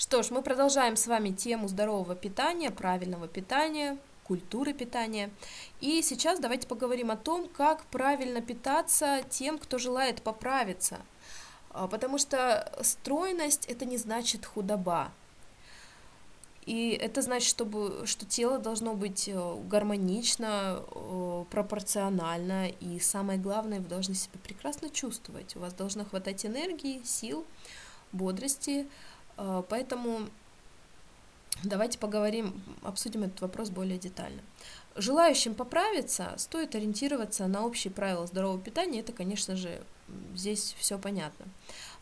Что ж, мы продолжаем с вами тему здорового питания, правильного питания, культуры питания. И сейчас давайте поговорим о том, как правильно питаться тем, кто желает поправиться. А, потому что стройность это не значит худоба. И это значит, чтобы, что тело должно быть э, гармонично, э, пропорционально, и самое главное, вы должны себя прекрасно чувствовать. У вас должно хватать энергии, сил, бодрости. А, поэтому давайте поговорим, обсудим этот вопрос более детально. Желающим поправиться стоит ориентироваться на общие правила здорового питания. Это, конечно же, здесь все понятно.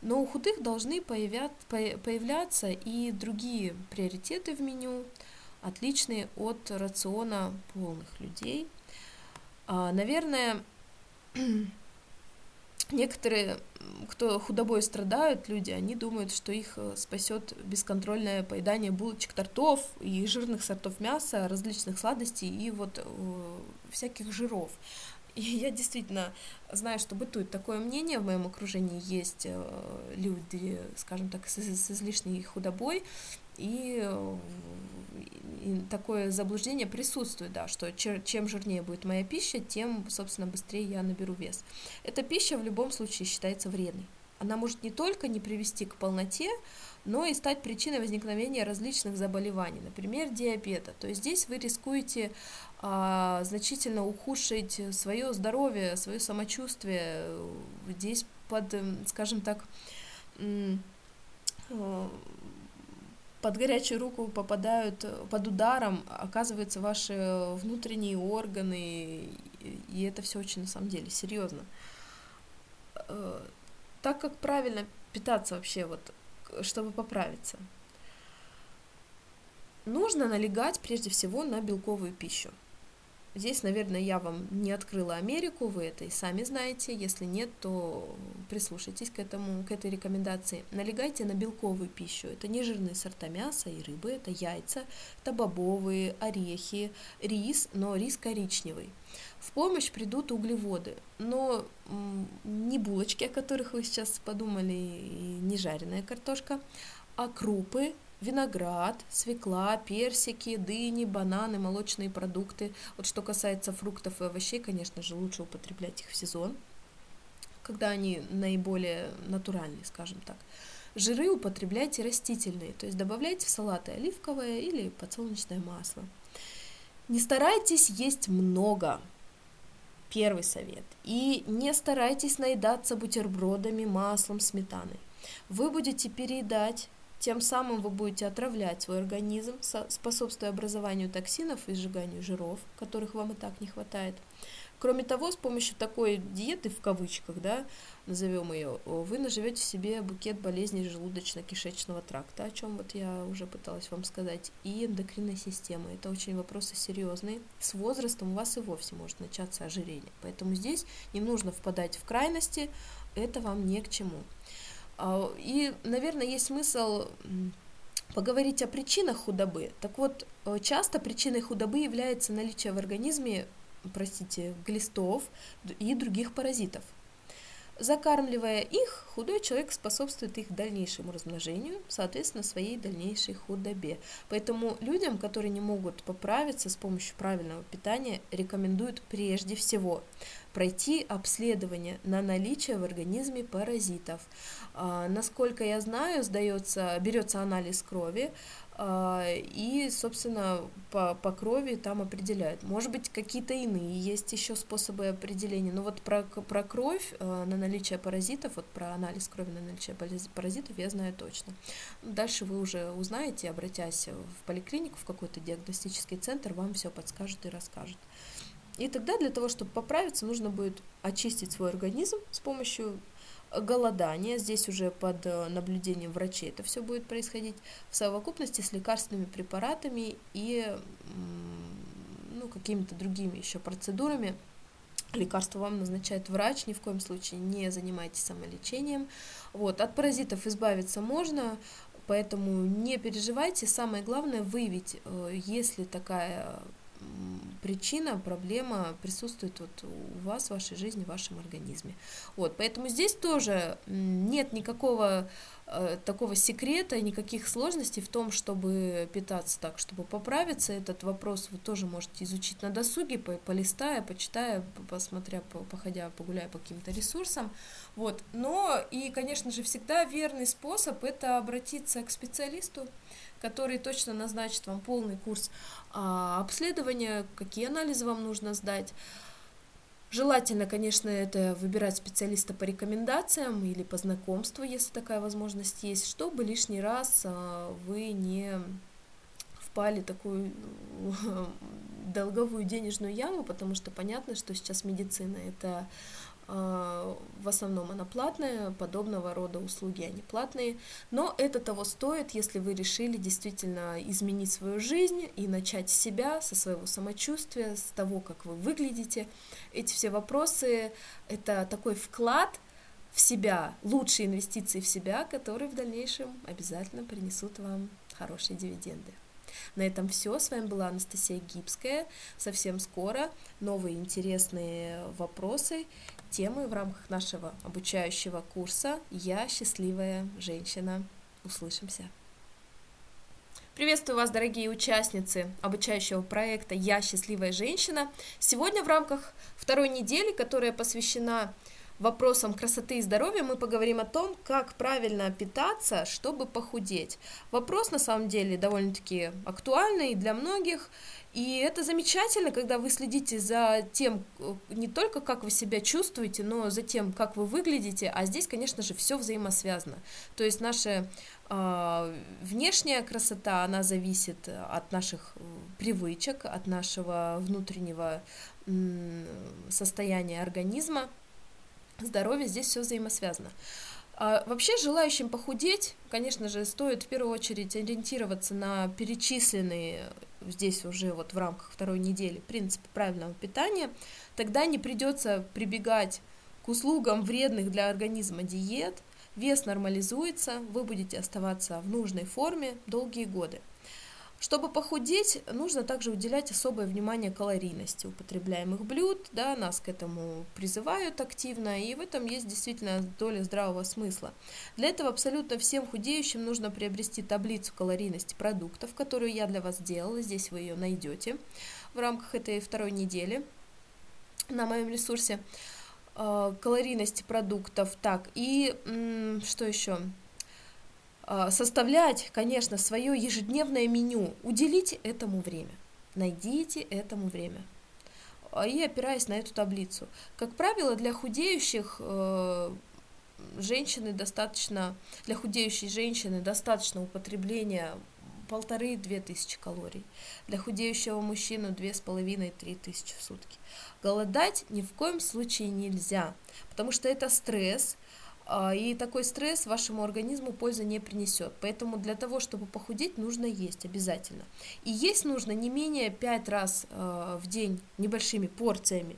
Но у худых должны появят, появляться и другие приоритеты в меню, отличные от рациона полных людей. А, наверное, некоторые, кто худобой страдают, люди, они думают, что их э, спасет бесконтрольное поедание булочек, тортов и жирных сортов мяса, различных сладостей и вот э, всяких жиров. И я действительно знаю, что бытует такое мнение, в моем окружении есть э, люди, скажем так, с, с излишней худобой, и, и такое заблуждение присутствует, да, что чем жирнее будет моя пища, тем, собственно, быстрее я наберу вес. Эта пища в любом случае считается вредной. Она может не только не привести к полноте, но и стать причиной возникновения различных заболеваний, например, диабета. То есть здесь вы рискуете а, значительно ухудшить свое здоровье, свое самочувствие. Здесь под, скажем так, под горячую руку попадают под ударом, оказываются ваши внутренние органы, и это все очень на самом деле серьезно. Э, так как правильно питаться вообще, вот, чтобы поправиться? Нужно налегать прежде всего на белковую пищу. Здесь, наверное, я вам не открыла Америку, вы это и сами знаете. Если нет, то прислушайтесь к, этому, к этой рекомендации. Налегайте на белковую пищу. Это не жирные сорта мяса и рыбы, это яйца, это бобовые, орехи, рис, но рис коричневый. В помощь придут углеводы, но не булочки, о которых вы сейчас подумали, и не жареная картошка, а крупы, виноград, свекла, персики, дыни, бананы, молочные продукты. Вот что касается фруктов и овощей, конечно же, лучше употреблять их в сезон, когда они наиболее натуральные, скажем так. Жиры употребляйте растительные, то есть добавляйте в салаты оливковое или подсолнечное масло. Не старайтесь есть много, первый совет. И не старайтесь наедаться бутербродами, маслом, сметаной. Вы будете переедать тем самым вы будете отравлять свой организм, способствуя образованию токсинов и сжиганию жиров, которых вам и так не хватает. Кроме того, с помощью такой диеты, в кавычках, да, назовем ее, вы наживете себе букет болезней желудочно-кишечного тракта, о чем вот я уже пыталась вам сказать, и эндокринной системы. Это очень вопросы серьезные. С возрастом у вас и вовсе может начаться ожирение. Поэтому здесь не нужно впадать в крайности, это вам не к чему. А, и, наверное, есть смысл поговорить о причинах худобы. Так вот, э, часто причиной худобы является наличие в организме, простите, глистов и других паразитов – Закармливая их, худой человек способствует их дальнейшему размножению, соответственно, своей дальнейшей худобе. Поэтому людям, которые не могут поправиться с помощью правильного питания, рекомендуют прежде всего пройти обследование на наличие в организме паразитов. А, насколько я знаю, сдается, берется анализ крови, а, и, собственно, по, по крови там определяют. Может быть, какие-то иные есть еще способы определения. Но вот про, про кровь а, на наличие паразитов, вот про анализ крови на наличие паразитов я знаю точно. Дальше вы уже узнаете, обратясь в поликлинику, в какой-то диагностический центр, вам все подскажут и расскажут. И тогда для того, чтобы поправиться, нужно будет очистить свой организм с помощью голодание, здесь уже под э, наблюдением врачей это все будет происходить, в совокупности с лекарственными препаратами и ну, какими-то другими еще процедурами. Лекарство вам назначает врач, ни в коем случае не занимайтесь самолечением. Вот, от паразитов избавиться можно, поэтому не переживайте. Самое главное выявить, э, если такая причина, проблема присутствует вот у вас, в вашей жизни, в вашем организме. Вот, поэтому здесь тоже нет никакого такого секрета, никаких сложностей в том, чтобы питаться так, чтобы поправиться. Этот вопрос вы тоже можете изучить на досуге, полистая, почитая, посмотря, походя, погуляя по каким-то ресурсам. Вот. Но и, конечно же, всегда верный способ это обратиться к специалисту, который точно назначит вам полный курс а, обследования, какие анализы вам нужно сдать. Желательно, конечно, это выбирать специалиста по рекомендациям или по знакомству, если такая возможность есть, чтобы лишний раз а, вы не впали в такую долговую денежную яму, потому что понятно, что сейчас медицина это в основном она платная, подобного рода услуги они платные, но это того стоит, если вы решили действительно изменить свою жизнь и начать с себя, со своего самочувствия, с того, как вы выглядите. Эти все вопросы — это такой вклад в себя, лучшие инвестиции в себя, которые в дальнейшем обязательно принесут вам хорошие дивиденды. На этом все. С вами была Анастасия Гибская. Совсем скоро новые интересные вопросы темы в рамках нашего обучающего курса «Я счастливая женщина». Услышимся! Приветствую вас, дорогие участницы обучающего проекта «Я счастливая женщина». Сегодня в рамках второй недели, которая посвящена вопросам красоты и здоровья мы поговорим о том, как правильно питаться, чтобы похудеть. Вопрос на самом деле довольно-таки актуальный для многих, и это замечательно, когда вы следите за тем, не только как вы себя чувствуете, но за тем, как вы выглядите, а здесь, конечно же, все взаимосвязано. То есть наша э, внешняя красота, она зависит от наших привычек, от нашего внутреннего э, состояния организма, здоровья, здесь все взаимосвязано. А вообще желающим похудеть, конечно же, стоит в первую очередь ориентироваться на перечисленные здесь уже вот в рамках второй недели принципы правильного питания, тогда не придется прибегать к услугам вредных для организма диет, вес нормализуется, вы будете оставаться в нужной форме долгие годы. Чтобы похудеть, нужно также уделять особое внимание калорийности употребляемых блюд, да, нас к этому призывают активно, и в этом есть действительно доля здравого смысла. Для этого абсолютно всем худеющим нужно приобрести таблицу калорийности продуктов, которую я для вас сделала, здесь вы ее найдете в рамках этой второй недели на моем ресурсе э, калорийности продуктов. Так, и что еще? А, составлять, конечно, свое ежедневное меню. Уделите этому время. Найдите этому время. А, и опираясь на эту таблицу. Как правило, для худеющих э, женщины достаточно, для худеющей женщины достаточно употребления полторы-две тысячи калорий. Для худеющего мужчины две с половиной-три тысячи в сутки. Голодать ни в коем случае нельзя, потому что это стресс, и такой стресс вашему организму пользы не принесет. Поэтому для того, чтобы похудеть, нужно есть обязательно. И есть нужно не менее 5 раз а, в день небольшими порциями.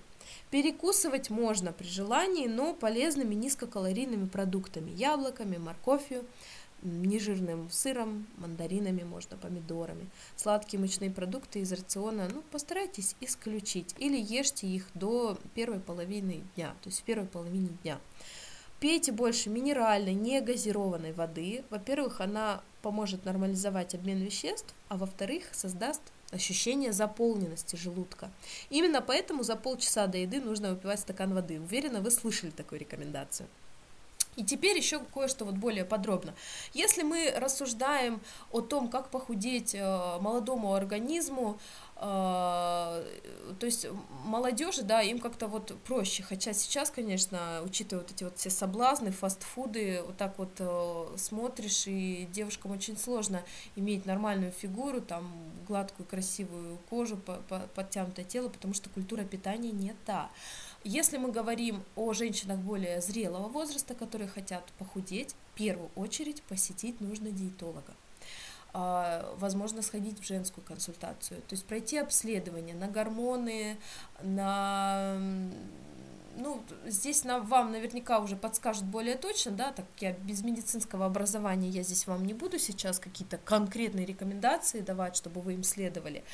Перекусывать можно при желании, но полезными низкокалорийными продуктами, яблоками, морковью, нежирным сыром, мандаринами, можно помидорами. Сладкие мучные продукты из рациона, ну, постарайтесь исключить или ешьте их до первой половины дня, то есть в первой половине дня. Пейте больше минеральной, не газированной воды. Во-первых, она поможет нормализовать обмен веществ, а во-вторых, создаст ощущение заполненности желудка. Именно поэтому за полчаса до еды нужно выпивать стакан воды. Уверена, вы слышали такую рекомендацию. И теперь еще кое-что вот более подробно. Если мы рассуждаем о том, как похудеть э, молодому организму, то есть молодежи, да, им как-то вот проще, хотя сейчас, конечно, учитывая вот эти вот все соблазны, фастфуды, вот так вот э, смотришь, и девушкам очень сложно иметь нормальную фигуру, там, гладкую, красивую кожу, подтянутое тело, потому что культура питания не та. Если мы говорим о женщинах более зрелого возраста, которые хотят похудеть, в первую очередь посетить нужно диетолога возможно сходить в женскую консультацию, то есть пройти обследование на гормоны, на ну, здесь на, вам наверняка уже подскажут более точно, да, так как я без медицинского образования, я здесь вам не буду сейчас какие-то конкретные рекомендации давать, чтобы вы им следовали,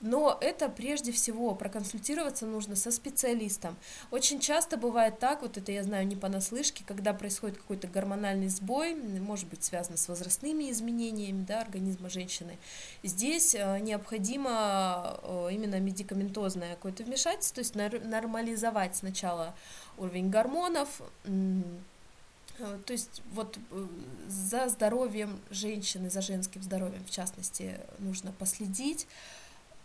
но это прежде всего проконсультироваться нужно со специалистом. Очень часто бывает так, вот это я знаю не понаслышке, когда происходит какой-то гормональный сбой, может быть связано с возрастными изменениями, да, организма женщины, здесь э, необходимо э, именно медикаментозное какое-то вмешательство, то есть нормализовать сначала уровень гормонов, э, то есть вот э, за здоровьем женщины, за женским здоровьем в частности нужно последить,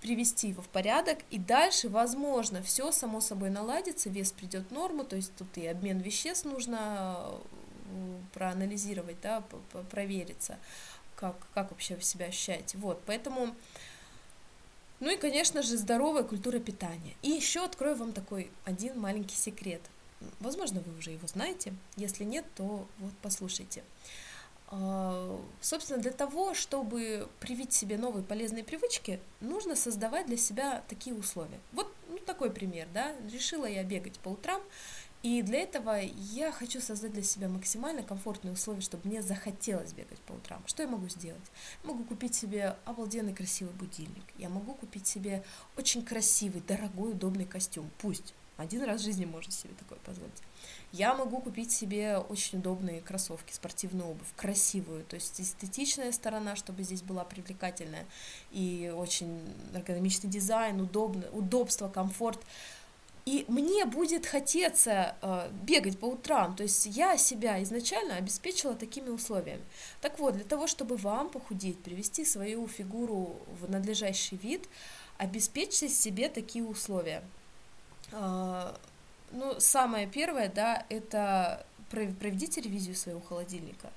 привести его в порядок, и дальше, возможно, все само собой наладится, вес придет в норму, то есть тут и обмен веществ нужно э, проанализировать, да, провериться, как, как вообще себя ощущаете. Вот, поэтому ну и, конечно же, здоровая культура питания. И еще открою вам такой один маленький секрет. Возможно, вы уже его знаете. Если нет, то вот послушайте. А, собственно, для того, чтобы привить себе новые полезные привычки, нужно создавать для себя такие условия. Вот ну, такой пример, да. Решила я бегать по утрам, и для этого я хочу создать для себя максимально комфортные условия, чтобы мне захотелось бегать по утрам. Что я могу сделать? могу купить себе обалденный красивый будильник. Я могу купить себе очень красивый, дорогой, удобный костюм. Пусть. Один раз в жизни можно себе такое позволить. Я могу купить себе очень удобные кроссовки, спортивную обувь, красивую, то есть эстетичная сторона, чтобы здесь была привлекательная, и очень эргономичный дизайн, удобно, удобство, комфорт. И мне будет хотеться э, бегать по утрам, то есть я себя изначально обеспечила такими условиями. Так вот, для того, чтобы вам похудеть, привести свою фигуру в надлежащий вид, обеспечьте себе такие условия. Э, ну, самое первое, да, это проведите ревизию своего холодильника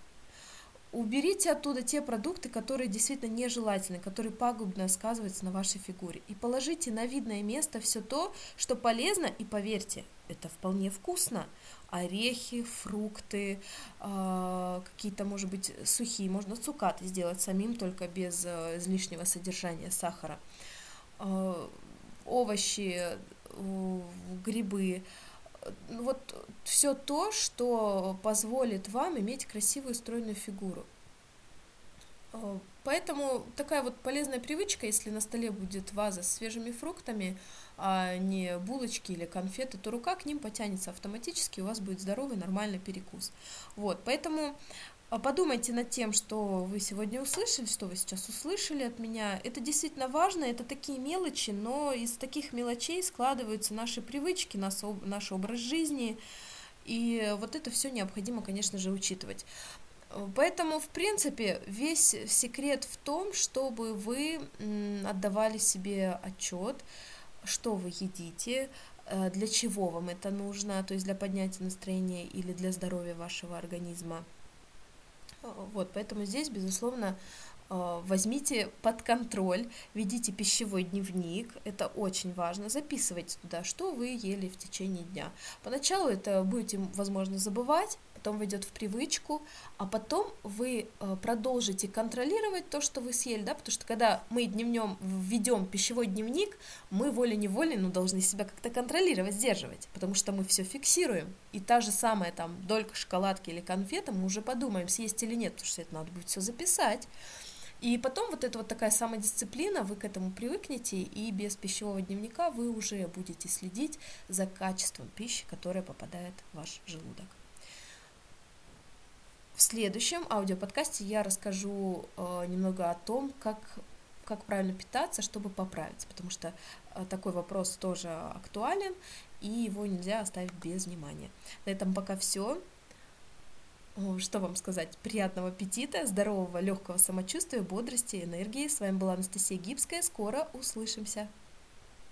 уберите оттуда те продукты, которые действительно нежелательны, которые пагубно сказываются на вашей фигуре. И положите на видное место все то, что полезно, и поверьте, это вполне вкусно. Орехи, фрукты, э, какие-то, может быть, сухие, можно цукаты сделать самим, только без э, излишнего содержания сахара. Э, овощи, э, грибы, вот все то, что позволит вам иметь красивую стройную фигуру. Э, поэтому такая вот полезная привычка, если на столе будет ваза с свежими фруктами, а не булочки или конфеты, то рука к ним потянется автоматически, у вас будет здоровый, нормальный перекус. Вот, поэтому подумайте над тем, что вы сегодня услышали, что вы сейчас услышали от меня. Это действительно важно, это такие мелочи, но из таких мелочей складываются наши привычки, наш, наш образ жизни, и вот это все необходимо, конечно же, учитывать. Поэтому, в принципе, весь секрет в том, чтобы вы отдавали себе отчет, что вы едите, э, для чего вам это нужно, то есть для поднятия настроения или для здоровья вашего организма. Вот, поэтому здесь, безусловно, а, возьмите под контроль, ведите пищевой дневник, это очень важно, записывайте туда, что вы ели в течение дня. Поначалу это будете, возможно, забывать, потом войдет в привычку, а потом вы э, продолжите контролировать то, что вы съели, да, потому что когда мы дневнем введем пищевой дневник, мы волей-неволей, ну, должны себя как-то контролировать, сдерживать, потому что мы все фиксируем, и та же самая там долька шоколадки или конфета, мы уже подумаем, съесть или нет, потому что это надо будет все записать, и потом вот эта вот такая самодисциплина, вы к этому привыкнете, и без пищевого дневника вы уже будете следить за качеством пищи, которая попадает в ваш желудок. В следующем аудиоподкасте я расскажу э, немного о том, как, как правильно питаться, чтобы поправиться, потому что э, такой вопрос тоже актуален, и его нельзя оставить без внимания. На этом пока все. Что вам сказать? Приятного аппетита, здорового, легкого самочувствия, бодрости, энергии. С вами была Анастасия Гибская. Скоро услышимся.